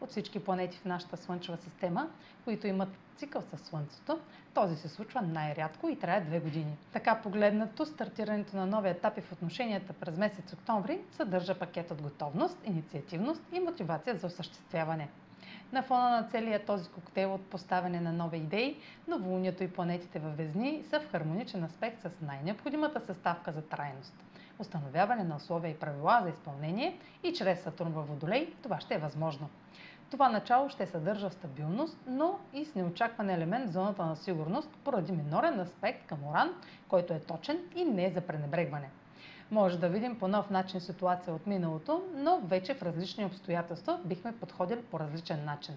От всички планети в нашата Слънчева система, които имат цикъл със Слънцето, този се случва най-рядко и трае две години. Така погледнато, стартирането на нови етапи в отношенията през месец октомври съдържа пакет от готовност, инициативност и мотивация за осъществяване. На фона на целия този коктейл от поставяне на нови идеи, новолунието и планетите във Везни са в хармоничен аспект с най-необходимата съставка за трайност. Установяване на условия и правила за изпълнение и чрез Сатурн във Водолей това ще е възможно. Това начало ще съдържа стабилност, но и с неочакван елемент в зоната на сигурност поради минорен аспект към Оран, който е точен и не е за пренебрегване. Може да видим по нов начин ситуация от миналото, но вече в различни обстоятелства бихме подходили по различен начин.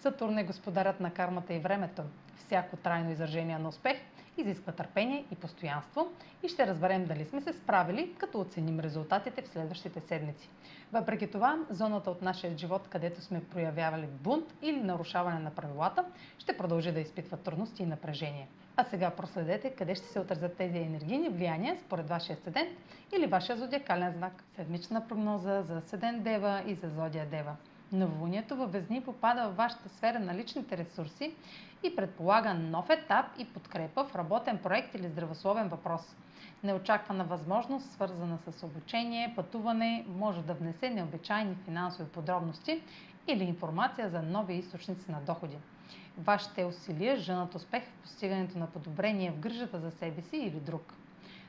Сатурн е господарят на кармата и времето. Всяко трайно изражение на успех изисква търпение и постоянство и ще разберем дали сме се справили, като оценим резултатите в следващите седмици. Въпреки това, зоната от нашия живот, където сме проявявали бунт или нарушаване на правилата, ще продължи да изпитва трудности и напрежение. А сега проследете къде ще се отразят тези енергийни влияния според вашия седент или вашия зодиакален знак. Седмична прогноза за седент Дева и за зодия Дева. Новолунието във Везни попада в вашата сфера на личните ресурси и предполага нов етап и подкрепа в работен проект или здравословен въпрос. Неочаквана възможност, свързана с обучение, пътуване, може да внесе необичайни финансови подробности или информация за нови източници на доходи. Вашите усилия женат успех в постигането на подобрение в грижата за себе си или друг.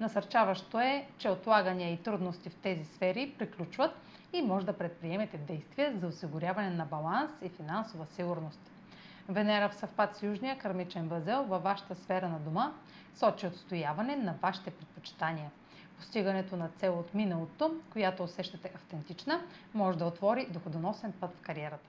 Насърчаващо е, че отлагания и трудности в тези сфери приключват и може да предприемете действия за осигуряване на баланс и финансова сигурност. Венера в съвпад с Южния кърмичен възел във вашата сфера на дома сочи отстояване на вашите предпочитания. Постигането на цел от миналото, която усещате автентична, може да отвори доходоносен път в кариерата.